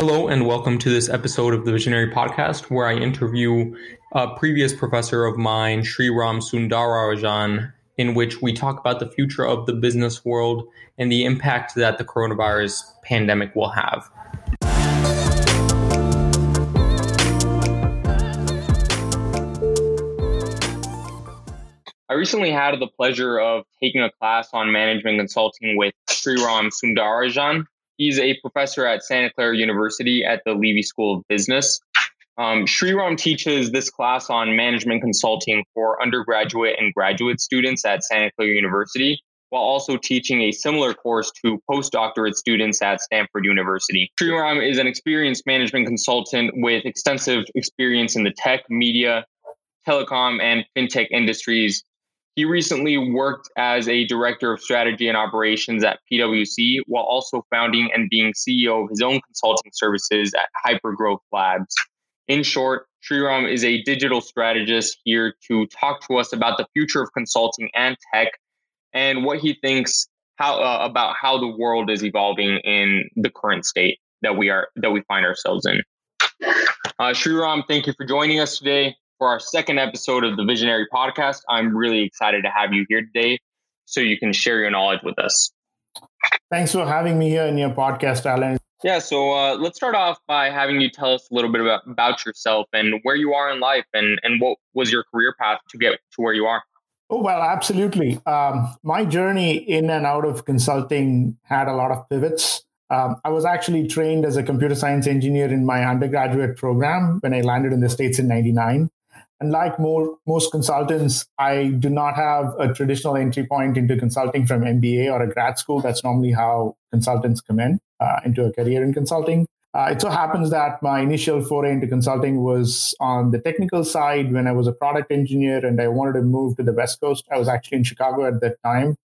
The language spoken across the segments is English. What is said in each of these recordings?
Hello, and welcome to this episode of the Visionary Podcast, where I interview a previous professor of mine, Sriram Sundararajan, in which we talk about the future of the business world and the impact that the coronavirus pandemic will have. I recently had the pleasure of taking a class on management consulting with Sriram Sundararajan, He's a professor at Santa Clara University at the Leavey School of Business. Um, Sriram teaches this class on management consulting for undergraduate and graduate students at Santa Clara University, while also teaching a similar course to postdoctorate students at Stanford University. Sriram is an experienced management consultant with extensive experience in the tech, media, telecom, and fintech industries he recently worked as a director of strategy and operations at PwC while also founding and being CEO of his own consulting services at Hypergrowth Labs. In short, Sriram is a digital strategist here to talk to us about the future of consulting and tech and what he thinks how uh, about how the world is evolving in the current state that we are that we find ourselves in. Uh, Sriram, thank you for joining us today for our second episode of the Visionary Podcast. I'm really excited to have you here today so you can share your knowledge with us. Thanks for having me here in your podcast, Alan. Yeah, so uh, let's start off by having you tell us a little bit about, about yourself and where you are in life and, and what was your career path to get to where you are. Oh, well, absolutely. Um, my journey in and out of consulting had a lot of pivots. Um, I was actually trained as a computer science engineer in my undergraduate program when I landed in the States in 99. And like more, most consultants, I do not have a traditional entry point into consulting from MBA or a grad school. That's normally how consultants come in uh, into a career in consulting. Uh, it so happens that my initial foray into consulting was on the technical side when I was a product engineer and I wanted to move to the West Coast. I was actually in Chicago at that time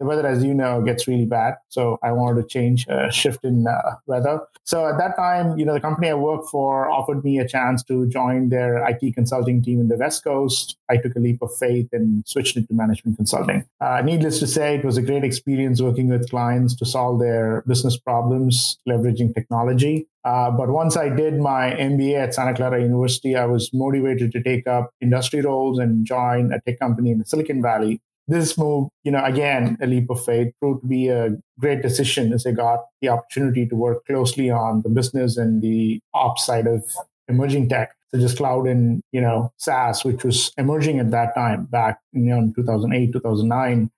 the weather, as you know, gets really bad. So I wanted to change, uh, shift in uh, weather. So at that time, you know, the company I worked for offered me a chance to join their IT consulting team in the West Coast. I took a leap of faith and switched into management consulting. Uh, needless to say, it was a great experience working with clients to solve their business problems, leveraging technology. Uh, but once I did my MBA at Santa Clara University, I was motivated to take up industry roles and join a tech company in the Silicon Valley this move, you know, again, a leap of faith proved to be a great decision as I got the opportunity to work closely on the business and the ops side of emerging tech, such as cloud and, you know, SaaS, which was emerging at that time back you know, in 2008, 2009.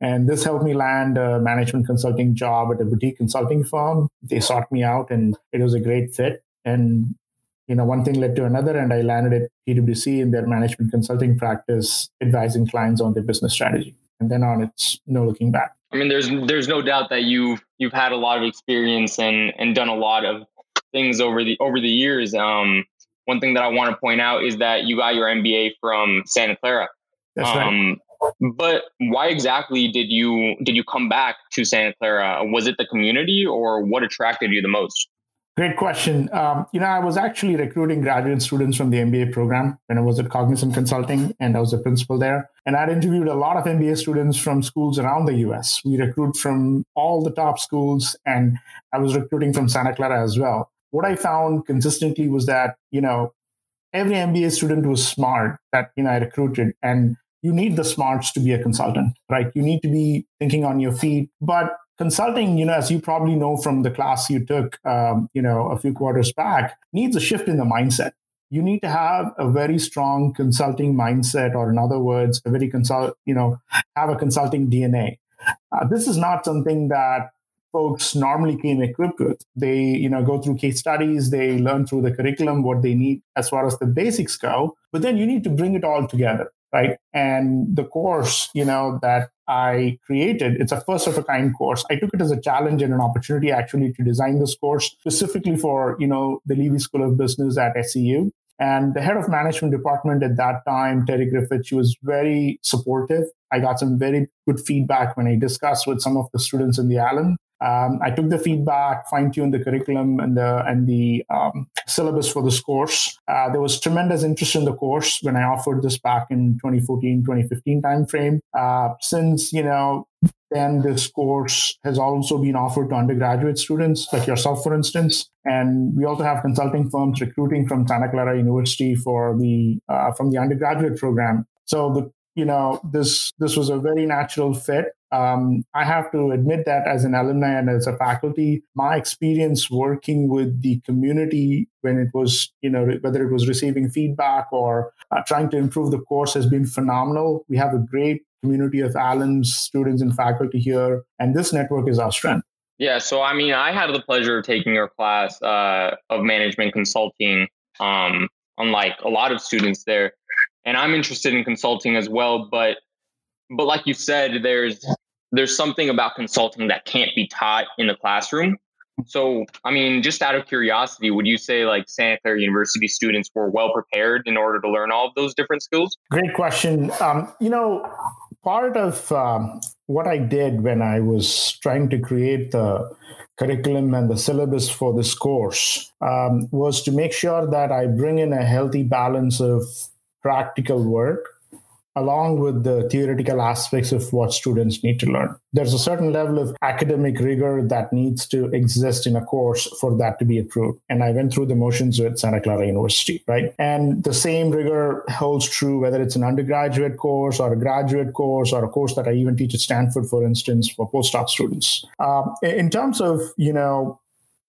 And this helped me land a management consulting job at a boutique consulting firm. They sought me out and it was a great fit. And you know, one thing led to another, and I landed at PwC in their management consulting practice, advising clients on their business strategy. And then on, it's no looking back. I mean, there's there's no doubt that you've you've had a lot of experience and and done a lot of things over the over the years. Um, one thing that I want to point out is that you got your MBA from Santa Clara. That's um, right. But why exactly did you did you come back to Santa Clara? Was it the community, or what attracted you the most? Great question. Um, you know, I was actually recruiting graduate students from the MBA program when I was at Cognizant Consulting, and I was a principal there. And I'd interviewed a lot of MBA students from schools around the US. We recruit from all the top schools, and I was recruiting from Santa Clara as well. What I found consistently was that, you know, every MBA student was smart that, you know, I recruited. And you need the smarts to be a consultant, right? You need to be thinking on your feet, but consulting, you know, as you probably know from the class you took, um, you know, a few quarters back, needs a shift in the mindset. You need to have a very strong consulting mindset, or in other words, a very consult, you know, have a consulting DNA. Uh, this is not something that folks normally came equipped with. They, you know, go through case studies, they learn through the curriculum what they need as far as the basics go, but then you need to bring it all together right? And the course, you know, that I created, it's a first of a kind course. I took it as a challenge and an opportunity actually to design this course specifically for, you know, the Leavey School of Business at SCU. And the head of management department at that time, Terri Griffith, she was very supportive I got some very good feedback when I discussed with some of the students in the Allen. Um, I took the feedback, fine tuned the curriculum and the and the um, syllabus for this course. Uh, there was tremendous interest in the course when I offered this back in 2014, 2015 timeframe. Uh, since you know then this course has also been offered to undergraduate students like yourself, for instance. And we also have consulting firms recruiting from Santa Clara University for the uh, from the undergraduate program. So the you know this this was a very natural fit. Um, i have to admit that as an alumni and as a faculty my experience working with the community when it was you know whether it was receiving feedback or uh, trying to improve the course has been phenomenal. We have a great community of alums students and faculty here and this network is our strength. Yeah so i mean i had the pleasure of taking your class uh, of management consulting um, unlike a lot of students there and I'm interested in consulting as well. But but like you said, there's there's something about consulting that can't be taught in the classroom. So, I mean, just out of curiosity, would you say like Santa Clara University students were well prepared in order to learn all of those different skills? Great question. Um, you know, part of um, what I did when I was trying to create the curriculum and the syllabus for this course um, was to make sure that I bring in a healthy balance of practical work along with the theoretical aspects of what students need to learn. There's a certain level of academic rigor that needs to exist in a course for that to be approved. And I went through the motions with Santa Clara University, right? And the same rigor holds true whether it's an undergraduate course or a graduate course or a course that I even teach at Stanford, for instance, for postdoc students. Um, in terms of, you know,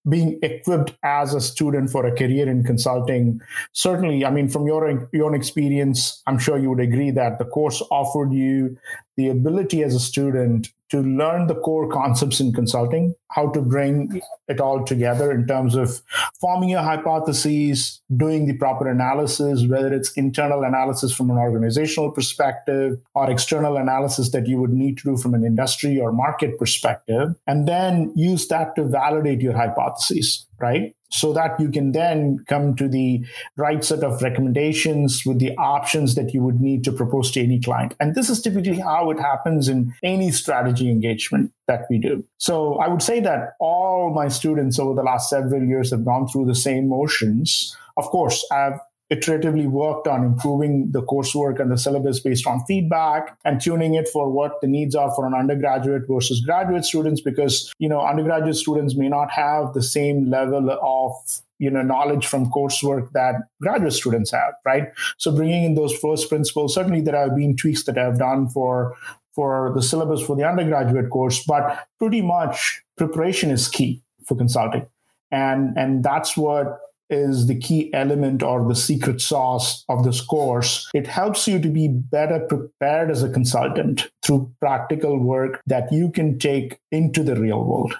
being equipped as a student for a career in consulting. Certainly i mean from your, your own experience i'm sure you would agree that the course offered you the ability as a student to learn the core concepts in consulting, how to bring it all together in terms of forming your hypotheses, doing the proper analysis, whether it's internal analysis from an organizational perspective or external analysis that you would need to do from an industry or market perspective, and then use that to validate your hypotheses, right? So that you can then come to the right set of recommendations with the options that you would need to propose to any client. And this is typically how it happens in any strategy engagement that we do. So I would say that all my students over the last several years have gone through the same motions. Of course, I've iteratively worked on improving the coursework and the syllabus based on feedback and tuning it for what the needs are for an undergraduate versus graduate students because you know undergraduate students may not have the same level of you know knowledge from coursework that graduate students have right? So bringing in those first principles certainly there have been tweaks that i've done for for the syllabus for the undergraduate course but pretty much preparation is key for consulting. And and that's what is the key element or the secret sauce of this course. It helps you to be better prepared as a consultant through practical work that you can take into the real world.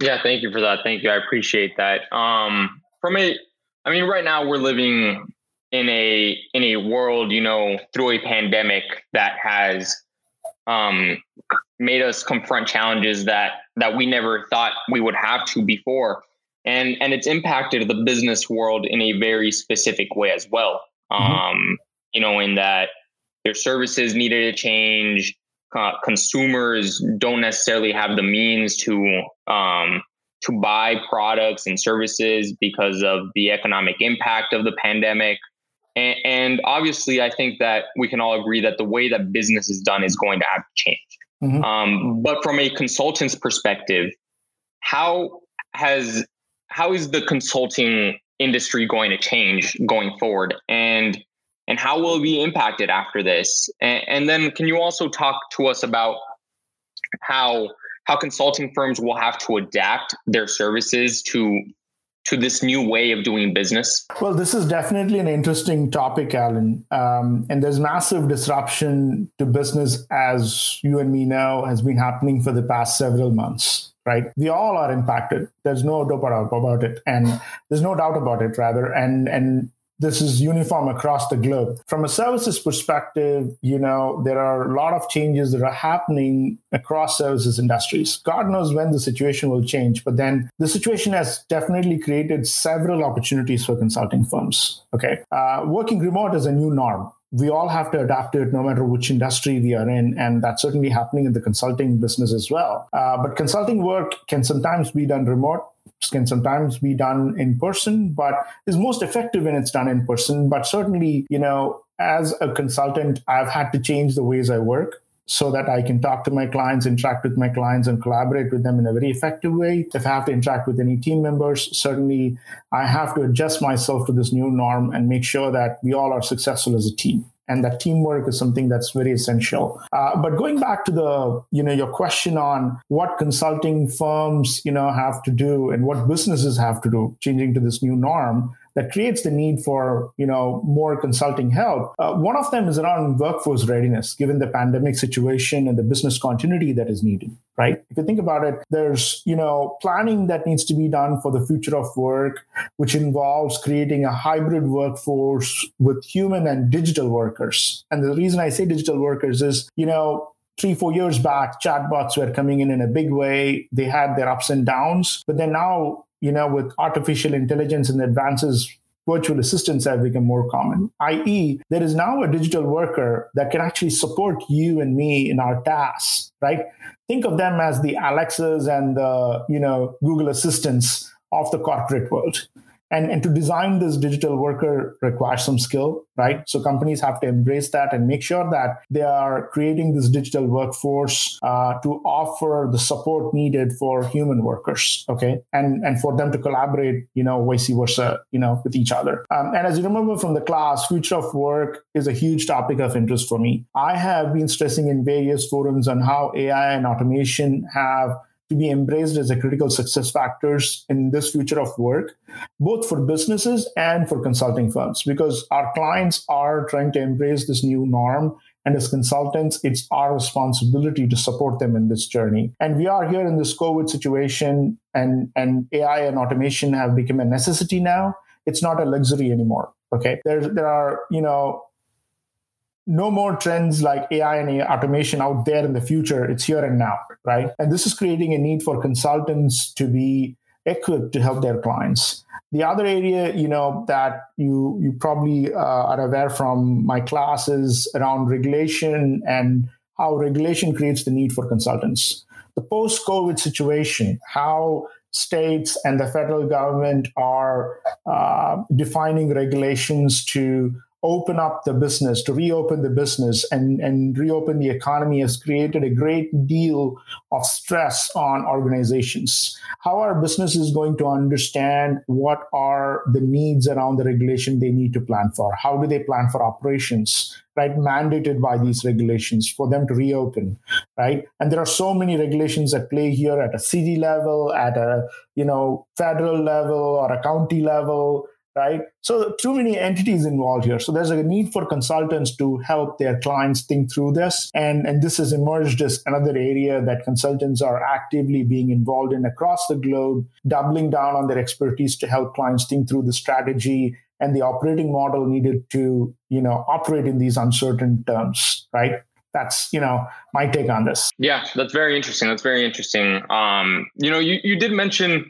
Yeah, thank you for that. Thank you. I appreciate that. Um, from a, I mean, right now we're living in a in a world, you know, through a pandemic that has um, made us confront challenges that that we never thought we would have to before and and it's impacted the business world in a very specific way as well. Mm-hmm. Um, you know, in that their services needed to change. Uh, consumers don't necessarily have the means to um, to buy products and services because of the economic impact of the pandemic. And, and, obviously, I think that we can all agree that the way that business is done is going to have to change. Mm-hmm. Um, but from a consultant's perspective, how has how is the consulting industry going to change going forward and and how will it be impacted after this and, and then can you also talk to us about how how consulting firms will have to adapt their services to to this new way of doing business? Well, this is definitely an interesting topic, Alan. Um, and there's massive disruption to business, as you and me know, has been happening for the past several months right? We all are impacted. There's no doubt about it, and there's no doubt about it, rather. And and this is uniform across the globe. From a services perspective, you know, there are a lot of changes that are happening across services industries. God knows when the situation will change, but then the situation has definitely created several opportunities for consulting firms. Okay. Uh, working remote is a new norm we all have to adapt to it no matter which industry we are in. And that's certainly happening in the consulting business as well. Uh, but consulting work can sometimes be done remote can sometimes be done in person, but is most effective when it's done in person. But certainly, you know, as a consultant, I've had to change the ways I work so that I can talk to my clients, interact with my clients, and collaborate with them in a very effective way. If I have to interact with any team members, certainly I have to adjust myself to this new norm and make sure that we all are successful as a team and that teamwork is something that's very essential uh, but going back to the you know your question on what consulting firms you know have to do and what businesses have to do changing to this new norm that creates the need for you know more consulting help. Uh, one of them is around workforce readiness, given the pandemic situation and the business continuity that is needed. Right? If you think about it, there's you know planning that needs to be done for the future of work, which involves creating a hybrid workforce with human and digital workers. And the reason I say digital workers is you know three, four years back, chatbots were coming in in a big way. They had their ups and downs, but then now you know, with artificial intelligence and advances, virtual assistants have become more common, i.e., there is now a digital worker that can actually support you and me in our tasks, right? Think of them as the Alexas and the, you know, Google assistants of the corporate world. And, and to design this digital worker requires some skill, right? So companies have to embrace that and make sure that they are creating this digital workforce uh, to offer the support needed for human workers, okay? And and for them to collaborate, you know, vice versa, you know, with each other. Um, and as you remember from the class, future of work is a huge topic of interest for me. I have been stressing in various forums on how AI and automation have to be embraced as a critical success factors in this future of work, both for businesses and for consulting firms, because our clients are trying to embrace this new norm. And as consultants, it's our responsibility to support them in this journey. And we are here in this COVID situation, and, and AI and automation have become a necessity now. It's not a luxury anymore. Okay. There, there are, you know, no more trends like AI and automation out there in the future. It's here and now, right? And this is creating a need for consultants to be equipped to help their clients. The other area, you know, that you you probably uh, are aware from my classes around regulation and how regulation creates the need for consultants. The post-COVID situation, how states and the federal government are uh, defining regulations to open up the business, to reopen the business and, and reopen the economy has created a great deal of stress on organizations. How are businesses going to understand what are the needs around the regulation they need to plan for? How do they plan for operations? right mandated by these regulations for them to reopen right and there are so many regulations at play here at a city level at a you know federal level or a county level right? So too many entities involved here. So there's a need for consultants to help their clients think through this. And, and this has emerged as another area that consultants are actively being involved in across the globe, doubling down on their expertise to help clients think through the strategy and the operating model needed to, you know, operate in these uncertain terms, right? That's, you know, my take on this. Yeah, that's very interesting. That's very interesting. Um, you know, you, you did mention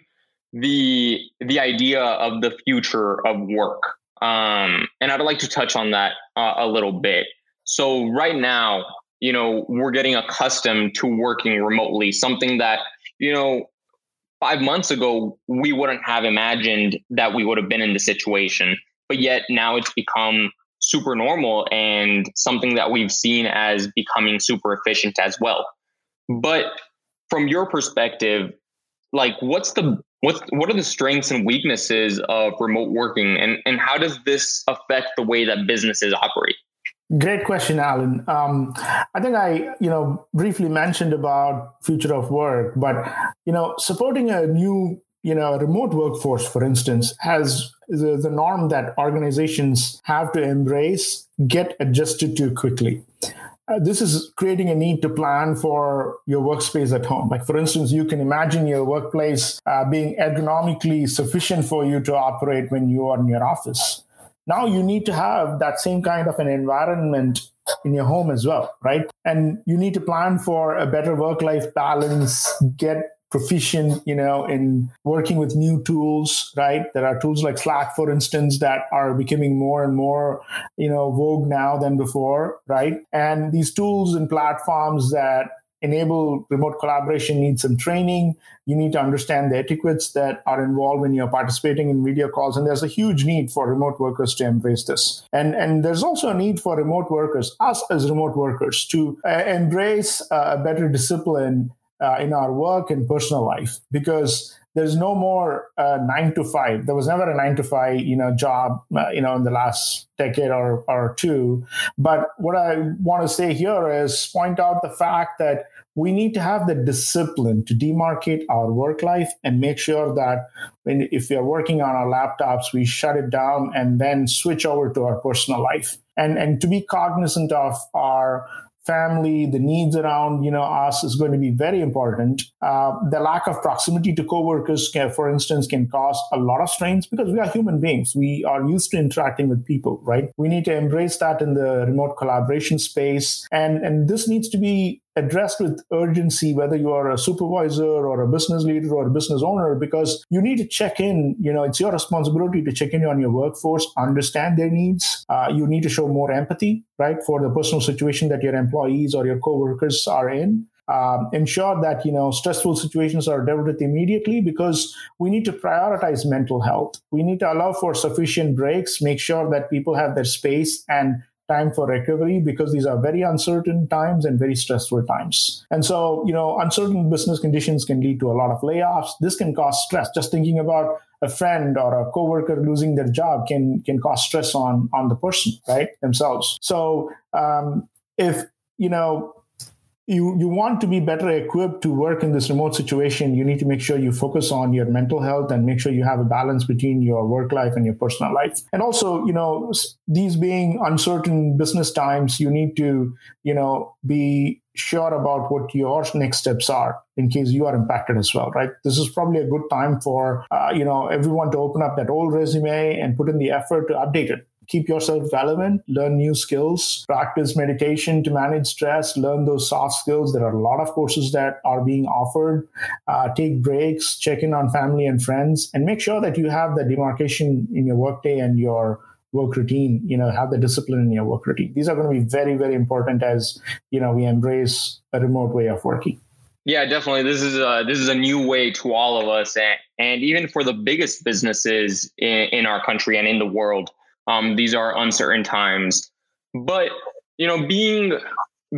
the the idea of the future of work. Um, and I'd like to touch on that uh, a little bit. So right now, you know, we're getting accustomed to working remotely, something that, you know, five months ago, we wouldn't have imagined that we would have been in the situation. But yet now it's become super normal and something that we've seen as becoming super efficient as well. But from your perspective, like what's the what what are the strengths and weaknesses of remote working and and how does this affect the way that businesses operate? Great question alan. Um, i think i you know briefly mentioned about future of work but you know supporting a new you know remote workforce for instance has the, the norm that organizations have to embrace get adjusted to quickly uh, this is creating a need to plan for your workspace at home. Like, for instance, you can imagine your workplace uh, being ergonomically sufficient for you to operate when you are in your office. Now you need to have that same kind of an environment in your home as well, right? And you need to plan for a better work life balance, get proficient, you know, in working with new tools, right? There are tools like Slack, for instance, that are becoming more and more, you know, vogue now than before, right? And these tools and platforms that enable remote collaboration need some training. You need to understand the etiquettes that are involved when you're participating in video calls. And there's a huge need for remote workers to embrace this. And, and there's also a need for remote workers, us as remote workers, to uh, embrace uh, a better discipline uh, in our work and personal life because there's no more uh, nine to five. There was never a nine to five, you know, job, uh, you know, in the last decade or, or two. But what I want to say here is point out the fact that we need to have the discipline to demarcate our work life and make sure that when if we are working on our laptops we shut it down and then switch over to our personal life and and to be cognizant of our family, the needs around you know us is going to be very important. Uh, the lack of proximity to coworkers, can, for instance, can cause a lot of strains because we are human beings. We are used to interacting with people, right? We need to embrace that in the remote collaboration space, and and this needs to be addressed with urgency, whether you are a supervisor or a business leader or a business owner, because you need to check in. You know, it's your responsibility to check in on your workforce, understand their needs. Uh, you need to show more empathy, right, for the personal situation that your employees or your coworkers are in. Um, ensure that you know stressful situations are dealt with immediately because we need to prioritize mental health. We need to allow for sufficient breaks, make sure that people have their space and time for recovery because these are very uncertain times and very stressful times. And so, you know, uncertain business conditions can lead to a lot of layoffs. This can cause stress. Just thinking about a friend or a coworker losing their job can can cause stress on on the person, right, themselves. So, um, if you know you you want to be better equipped to work in this remote situation you need to make sure you focus on your mental health and make sure you have a balance between your work life and your personal life. And also you know these being uncertain business times you need to you know be sure about what your next steps are in case you are impacted as well right? This is probably a good time for uh, you know everyone to open up that old resume and put in the effort to update it keep yourself relevant, learn new skills, practice meditation to manage stress, learn those soft skills. There are a lot of courses that are being offered. Uh, take breaks, check in on family and friends, and make sure that you have the demarcation in your workday and your work routine you know have the discipline in your work routine these are going to be very very important as you know we embrace a remote way of working yeah, definitely. This is a this is a new way to all of us, and, and even for the biggest businesses in, in our country and in the world. Um, these are uncertain times, but you know, being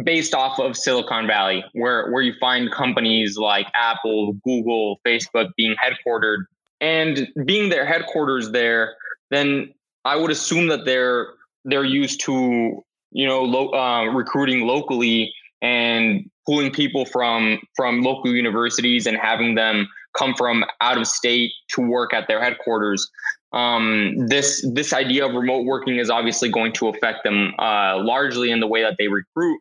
based off of Silicon Valley, where where you find companies like Apple, Google, Facebook being headquartered, and being their headquarters there, then I would assume that they're they're used to you know lo- uh, recruiting locally and pulling people from from local universities and having them come from out of state to work at their headquarters um, this this idea of remote working is obviously going to affect them uh, largely in the way that they recruit.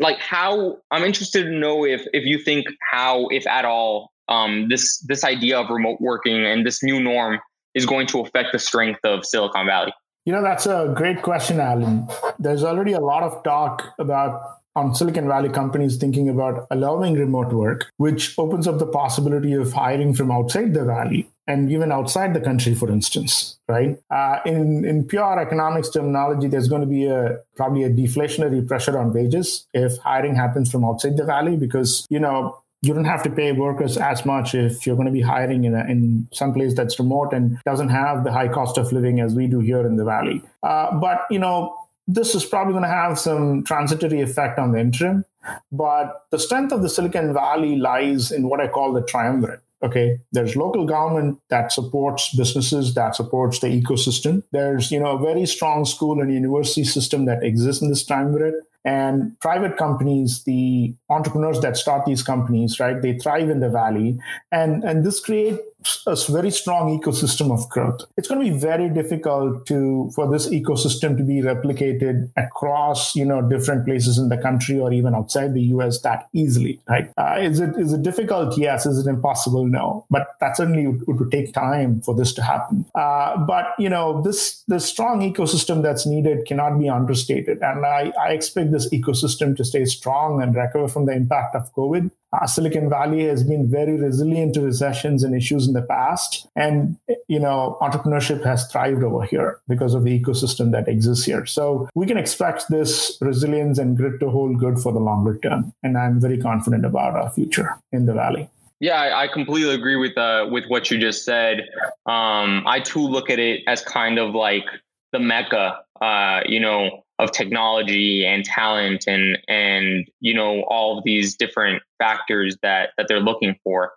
Like how I'm interested to know if if you think how, if at all, um, this this idea of remote working and this new norm is going to affect the strength of Silicon Valley. You know, that's a great question, Alan. There's already a lot of talk about on Silicon Valley companies thinking about allowing remote work, which opens up the possibility of hiring from outside the valley and even outside the country, for instance, right? Uh, in in pure economics terminology, there's going to be a probably a deflationary pressure on wages if hiring happens from outside the valley, because you know you don't have to pay workers as much if you're going to be hiring in a, in some place that's remote and doesn't have the high cost of living as we do here in the valley. Uh, but you know this is probably going to have some transitory effect on the interim. But the strength of the Silicon Valley lies in what I call the triumvirate. Okay, there's local government that supports businesses, that supports the ecosystem. There's, you know, a very strong school and university system that exists in this time period And private companies, the entrepreneurs that start these companies, right, they thrive in the valley. And, and this creates a very strong ecosystem of growth. It's going to be very difficult to for this ecosystem to be replicated across you know different places in the country or even outside the U.S. that easily. Right? Uh, is it is it difficult? Yes. Is it impossible? No. But that certainly would, would take time for this to happen. Uh, but you know this this strong ecosystem that's needed cannot be understated, and I, I expect this ecosystem to stay strong and recover from the impact of COVID Silicon Valley has been very resilient to recessions and issues in the past. And, you know, entrepreneurship has thrived over here because of the ecosystem that exists here. So we can expect this resilience and grit to hold good for the longer term. And I'm very confident about our future in the Valley. Yeah, I, completely agree with uh, with what you just said. Um, I too look at it as kind of like the mecca, uh, you know, of technology and talent and and you know all of these different factors that that they're looking for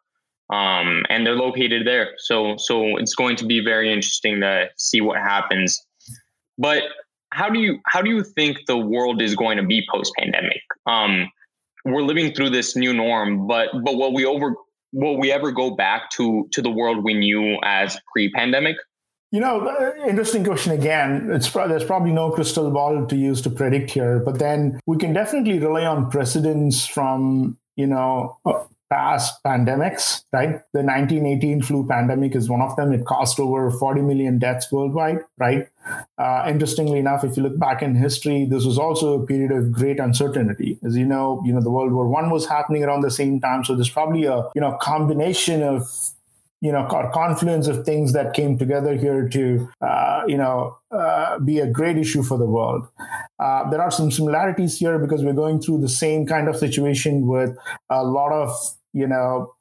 um, and they're located there. So so it's going to be very interesting to see what happens. But how do you how do you think the world is going to be post pandemic um, we're living through this new norm but but will we over will we ever go back to to the world we knew as pre pandemic you know, uh, interesting question again. It's there's probably no crystal ball to use to predict here, but then we can definitely rely on precedents from you know uh, past pandemics. Right, the 1918 flu pandemic is one of them. It cost over 40 million deaths worldwide. Right. Uh, interestingly enough, if you look back in history, this was also a period of great uncertainty. As you know, you know the World War One was happening around the same time, so there's probably a you know combination of you know confluence of things that came together here to uh, you know uh, be a great issue for the world. Uh, there are some similarities here because we're going through the same kind of situation with a lot of you know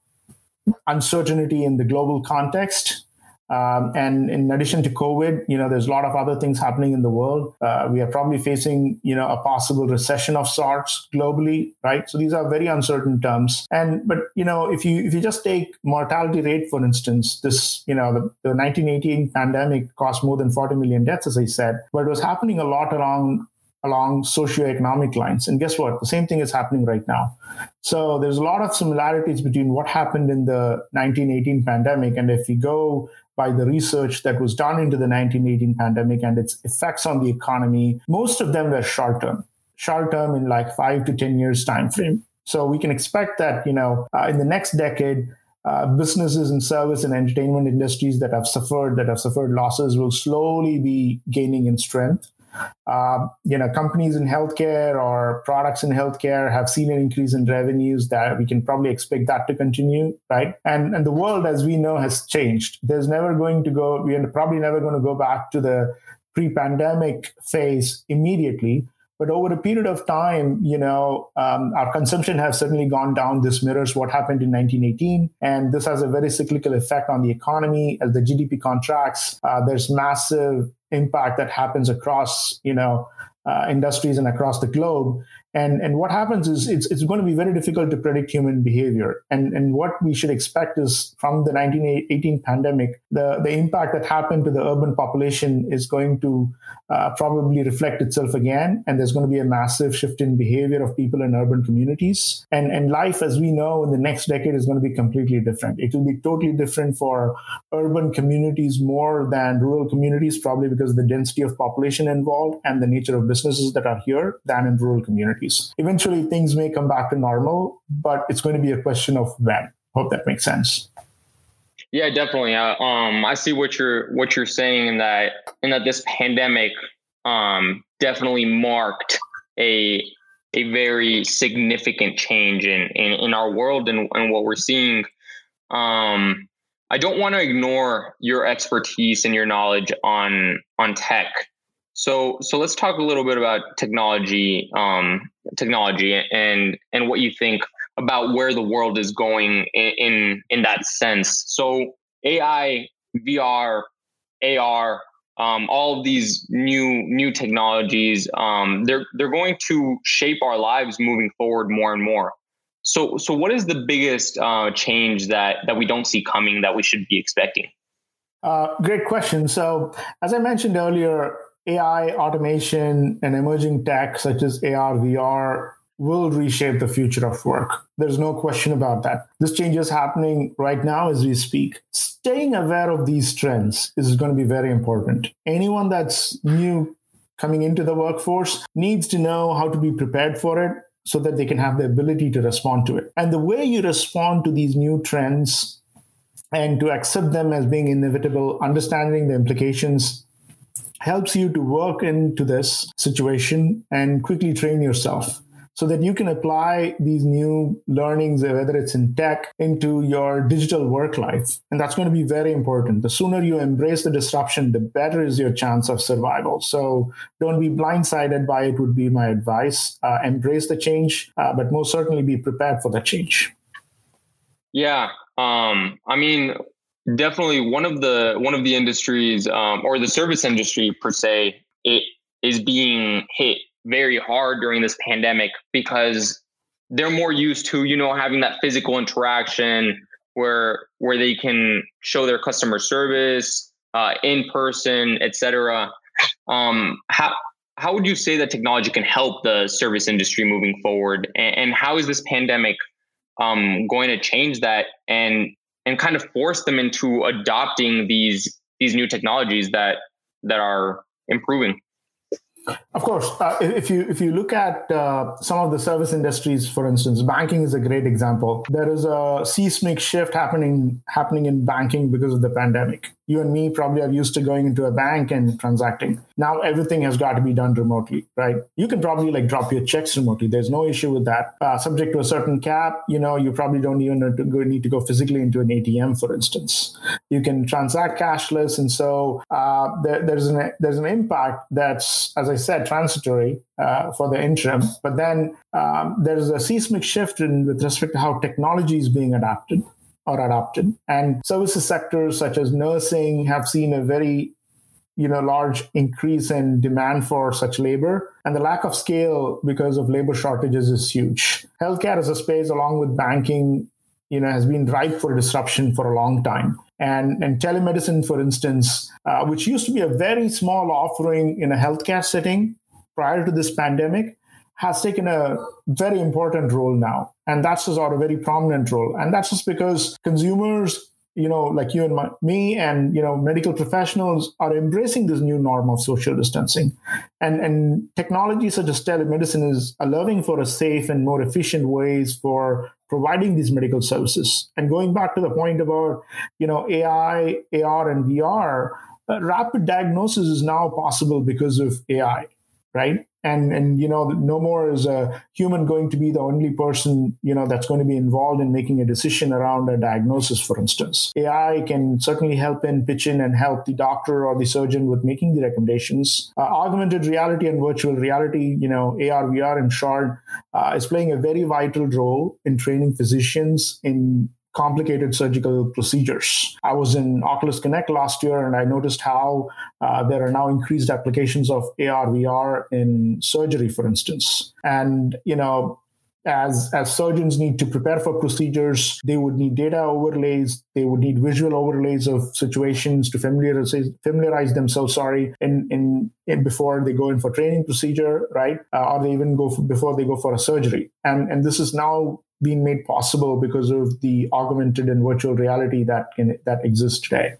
uncertainty in the global context um, and in addition to COVID, you know, there's a lot of other things happening in the world. Uh, we are probably facing, you know, a possible recession of sorts globally, right? So these are very uncertain terms. And but you know, if you if you just take mortality rate, for instance, this you know the, the 1918 pandemic cost more than 40 million deaths, as I said, but it was happening a lot along along socioeconomic lines. And guess what? The same thing is happening right now. So there's a lot of similarities between what happened in the 1918 pandemic. And if we go by the research that was done into the 1918 pandemic and its effects on the economy, most of them were short term, short term in like five to 10 years time frame. So we can expect that, you know, uh, in the next decade, uh, businesses and service and entertainment industries that have suffered that have suffered losses will slowly be gaining in strength uh, you know, companies in healthcare or products in healthcare have seen an increase in revenues that we can probably expect that to continue, right? And and the world, as we know, has changed. There's never going to go. We are probably never going to go back to the pre-pandemic phase immediately. But over a period of time, you know, um, our consumption has certainly gone down. This mirrors what happened in 1918, and this has a very cyclical effect on the economy as the GDP contracts. Uh, there's massive impact that happens across you know uh, industries and across the globe and, and what happens is it's, it's going to be very difficult to predict human behavior. And, and what we should expect is from the 1918 pandemic, the, the impact that happened to the urban population is going to uh, probably reflect itself again. And there's going to be a massive shift in behavior of people in urban communities. And, and life, as we know, in the next decade is going to be completely different. It will be totally different for urban communities more than rural communities, probably because of the density of population involved and the nature of businesses that are here than in rural communities. Eventually, things may come back to normal, but it's going to be a question of when. Hope that makes sense. Yeah, definitely. Uh, um, I see what you're what you're saying in that in that this pandemic um, definitely marked a a very significant change in in, in our world and, and what we're seeing. Um, I don't want to ignore your expertise and your knowledge on on tech so, so let's talk a little bit about technology, um, technology, and and what you think about where the world is going in in, in that sense. So, AI, VR, AR, um, all of these new new technologies, um, they're they're going to shape our lives moving forward more and more. So, so what is the biggest uh, change that that we don't see coming that we should be expecting? Uh, great question. So, as I mentioned earlier, AI, automation, and emerging tech such as AR, VR will reshape the future of work. There's no question about that. This change is happening right now as we speak. Staying aware of these trends is going to be very important. Anyone that's new coming into the workforce needs to know how to be prepared for it so that they can have the ability to respond to it. And the way you respond to these new trends and to accept them as being inevitable, understanding the implications helps you to work into this situation and quickly train yourself. so that you can apply these new learnings, whether it's in tech, into your digital work life. And that's going to be very important. The sooner you embrace the disruption, the better is your chance of survival. So don't be blindsided by it, would be my advice. Uh, embrace the change, uh, but most certainly be prepared for the change. Yeah. Um, I mean, definitely one of the one of the industries um, or the service industry per se it is being hit very hard during this pandemic because they're more used to you know having that physical interaction where where they can show their customer service uh, in person etc um, how how would you say that technology can help the service industry moving forward? And, and how is this pandemic um, going to change that? And and kind of force them into adopting these these new technologies that that are improving. Of course, uh, if you if you look at uh, some of the service industries, for instance, banking is a great example. There is a seismic shift happening happening in banking because of the pandemic you and me probably are used to going into a bank and transacting. Now everything has got to be done remotely, right? You can probably like drop your checks remotely. There's no issue with that. Uh, subject to a certain cap, you know, you probably don't even need to, go, physically into an ATM, for instance. You can transact cashless, and so uh, there, there's an there's an impact that's, as I said, transitory uh, for the interim. But then um, there's a seismic shift in with respect to how technology is being adapted or adopted. And services sectors such as nursing have seen a very you know large increase in demand for such labor. And the lack of scale because of labor shortages is huge. Healthcare as a space along with banking you know has been ripe for disruption for a long time. And and telemedicine for instance uh, which used to be a very small offering in a healthcare setting prior to this pandemic has taken a very important role now. And that's a very prominent role. And that's just because consumers, you know, like you and my, me and, you know, medical professionals are embracing this new norm of social distancing. And, and technology such as telemedicine is allowing for a safe and more efficient ways for providing these medical services. And going back to the point about, you know, AI, AR, and VR, uh, rapid diagnosis is now possible because of AI right and and you know no more is a human going to be the only person you know that's going to be involved in making a decision around a diagnosis for instance. Ai can certainly help in pitch in and help the doctor or the surgeon with making the recommendations. Uh, augmented reality and virtual reality you know ar vr in short uh, is playing a very vital role in training physicians in complicated surgical procedures. I was in Oculus Connect last year and I noticed how uh, there are now increased applications of AR, VR in surgery, for instance. And, you know, as as surgeons need to prepare for procedures they would need data overlays they would need visual overlays of situations to familiarize familiarize themselves sorry in in, in before they go in for training procedure right uh, or they even go for, before they go for a surgery and and this is now been made possible because of the augmented and virtual reality that can that exists today.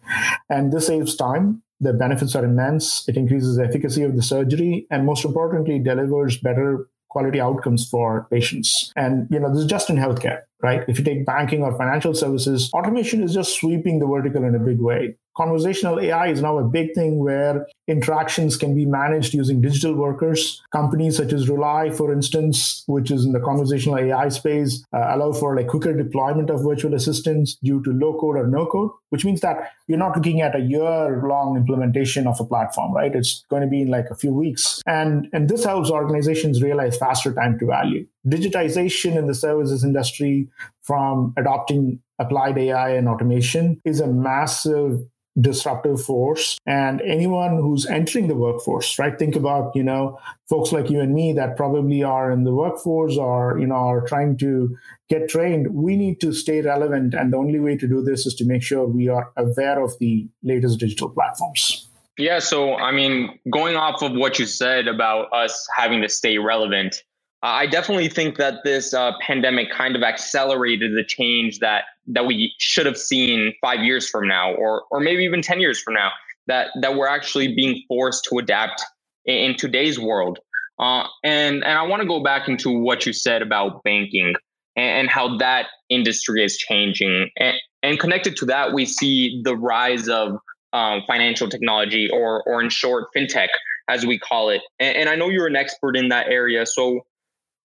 And this saves time. The benefits are immense. It increases the efficacy of the surgery, and most importantly, delivers better quality outcomes for patients. And you know, this is just in healthcare, right? If you take banking or financial services, automation is just sweeping the vertical in a big way conversational AI is now a big thing where interactions can be managed using digital workers. Companies such as Rely, for instance, which is in the conversational AI space, uh, allow for like quicker deployment of virtual assistants due to low code or no code, which means that you're not looking at a year long implementation of a platform, right? It's going to be in like a few weeks. And, and this helps organizations realize faster time to value. Digitization in the services industry from adopting applied AI and automation is a massive disruptive force. And anyone who's entering the workforce right think about you know folks like you and me that probably are in the workforce or you know are trying to get trained we need to stay relevant. And the only way to do this is to make sure we are aware of the latest digital platforms. Yeah so i mean going off of what you said about us having to stay relevant I definitely think that this uh, pandemic kind of accelerated the change that that we should have seen five years from now, or or maybe even ten years from now. That that we're actually being forced to adapt in, in today's world. Uh, and and I want to go back into what you said about banking and, and how that industry is changing. And, and, connected to that, we see the rise of um, financial technology, or or in short, fintech, as we call it. And, and I know you're an expert in that area, so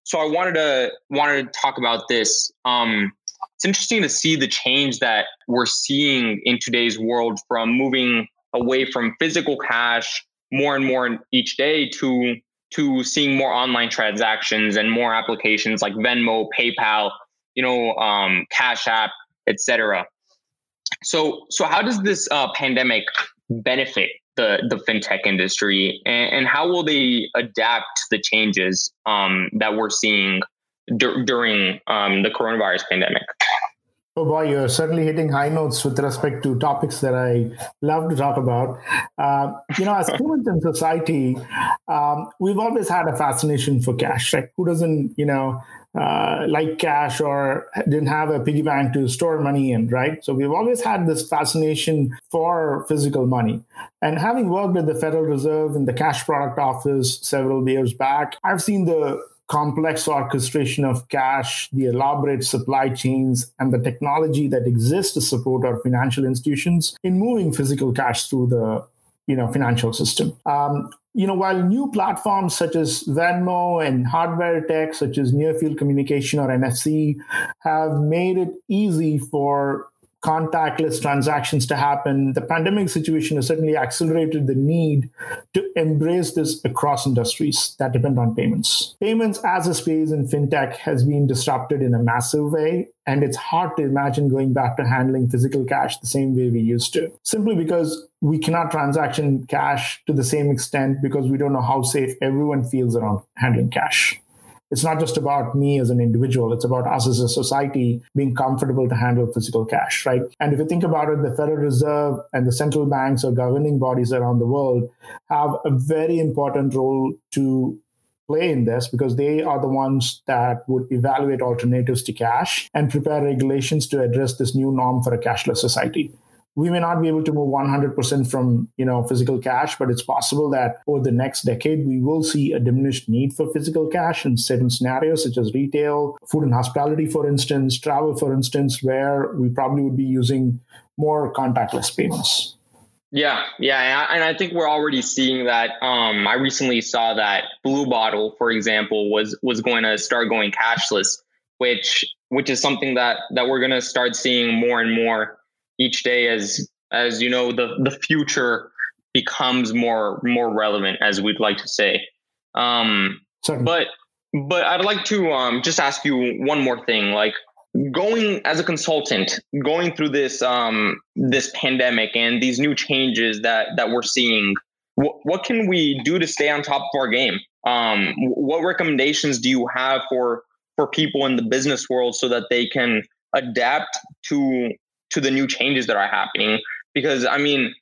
so I wanted to wanted to talk about this. Um, it's interesting to see the change that we're seeing in today's world from moving away from physical cash more and more each day to to seeing more online transactions and more applications like Venmo, PayPal, you know, um, Cash App, etc. So, so how does this uh, pandemic benefit the the fintech industry, and, and how will they adapt to the changes um, that we're seeing d- during um, the coronavirus pandemic? Oh boy, you're certainly hitting high notes with respect to topics that I love to talk about. Uh, you know, as humans in society, um, we've always had a fascination for cash. Like, who doesn't, you know, uh, like cash or didn't have a piggy bank to store money in, right? So we've always had this fascination for physical money. And having worked at the Federal Reserve in the cash product office several years back, I've seen the complex orchestration of cash, the elaborate supply chains, and the technology that exists to support our financial institutions in moving physical cash through the you know financial system. Um, you know, while new platforms such as Venmo and hardware tech such as near field communication or NFC have made it easy for contactless transactions to happen, the pandemic situation has certainly accelerated the need to embrace this across industries that depend on payments. Payments as a space in fintech has been disrupted in a massive way, and it's hard to imagine going back to handling physical cash the same way we used to, simply because we cannot transaction cash to the same extent because we don't know how safe everyone feels around handling cash it's not just about me as an individual, it's about us as a society being comfortable to handle physical cash, right? And if you think about it, the Federal Reserve and the central banks or governing bodies around the world have a very important role to play in this because they are the ones that would evaluate alternatives to cash and prepare regulations to address this new norm for a cashless society we may not be able to move 100% from you know physical cash but it's possible that over the next decade we will see a diminished need for physical cash in certain scenarios such as retail food and hospitality for instance travel for instance where we probably would be using more contactless payments yeah, yeah, and I think we're already seeing that. Um, I recently saw that Blue Bottle, for example, was was going to start going cashless, which which is something that that we're going to start seeing more and more each day as as you know the the future becomes more more relevant as we'd like to say um Certainly. but but i'd like to um just ask you one more thing like going as a consultant going through this um this pandemic and these new changes that that we're seeing what, what can we do to stay on top of our game um what recommendations do you have for for people in the business world so that they can adapt to to the new changes that are happening. Because i mean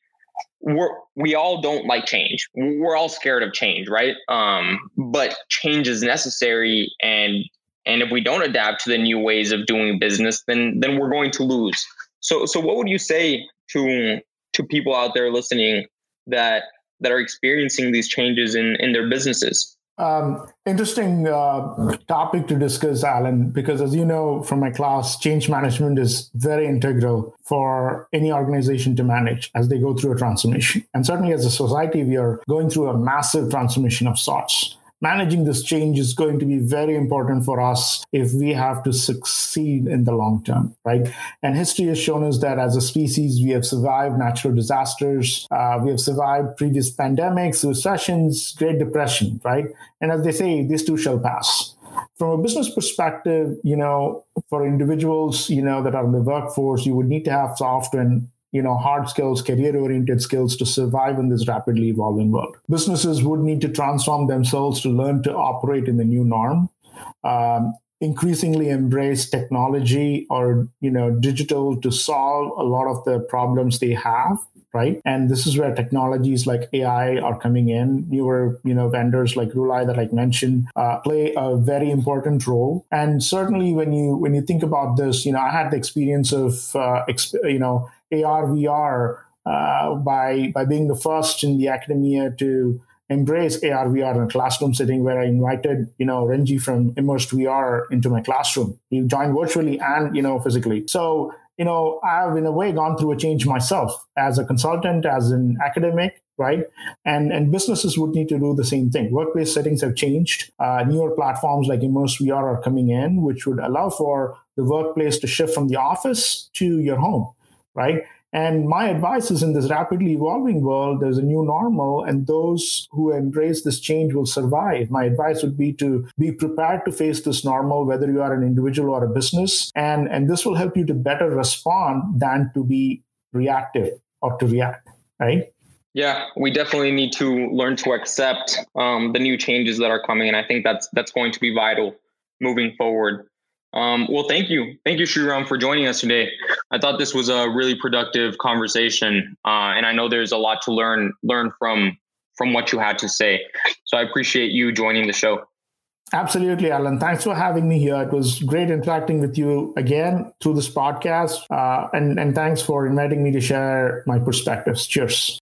we're we all don't like change. We're all scared of change right? Um but change is necessary. And and if we don't adapt to the new ways of doing business then then we're going to lose. So so what would you say to to people out there listening that that are experiencing these changes in in their businesses um, interesting uh, topic to discuss, Alan, because as you know from my class, change management is very integral for any organization to manage as they go through a transformation. And certainly as a society, we are going through a massive transformation of sorts managing this change is going to be very important for us if we have to succeed in the long term, right? And history has shown us that as a species, we have survived natural disasters, uh, we have survived previous pandemics, recessions, Great Depression, right? And as they say, these too shall pass from a business perspective, you know, for individuals, you know, that are in the workforce, you would need to have soft and you know hard skills career oriented skills to survive in this rapidly evolving world. Businesses would need to transform themselves to learn to operate in the new norm um, increasingly embrace technology or you know digital to solve a lot of the problems they have right and this is where technologies like ai are coming in newer you know vendors like rulai that i mentioned uh, play a very important role and certainly when you when you think about this you know i had the experience of uh, exp- you know AR VR uh, by by being the first in the academia to embrace AR VR in a classroom setting where I invited, you know, Renji from Immersed VR into my classroom. He joined virtually and, you know, physically. So you know, I've in a way gone through a change myself as a consultant, as an academic, right? And and businesses would need to do the same thing. Workplace settings have changed. Uh, newer platforms like Immersed VR are coming in, which would allow for the workplace to shift from the office to your home, right? And my advice is in this rapidly evolving world, there's a new normal, and those who embrace this change will survive. My advice would be to be prepared to face this normal, whether you are an individual or a business. And, and this will help you to better respond than to be reactive or to react, right? Yeah, we definitely need to learn to accept um, the new changes that are coming, and I think that's that's going to be vital moving forward. Um, well, thank you. Thank you, Sriram, for joining us today. I thought this was a really productive conversation, uh, and I know there's a lot to learn learn from from what you had to say. So I appreciate you joining the show. Absolutely, Alan. Thanks for having me here. It was great interacting with you again through this podcast, uh, and and thanks for inviting me to share my perspectives. Cheers.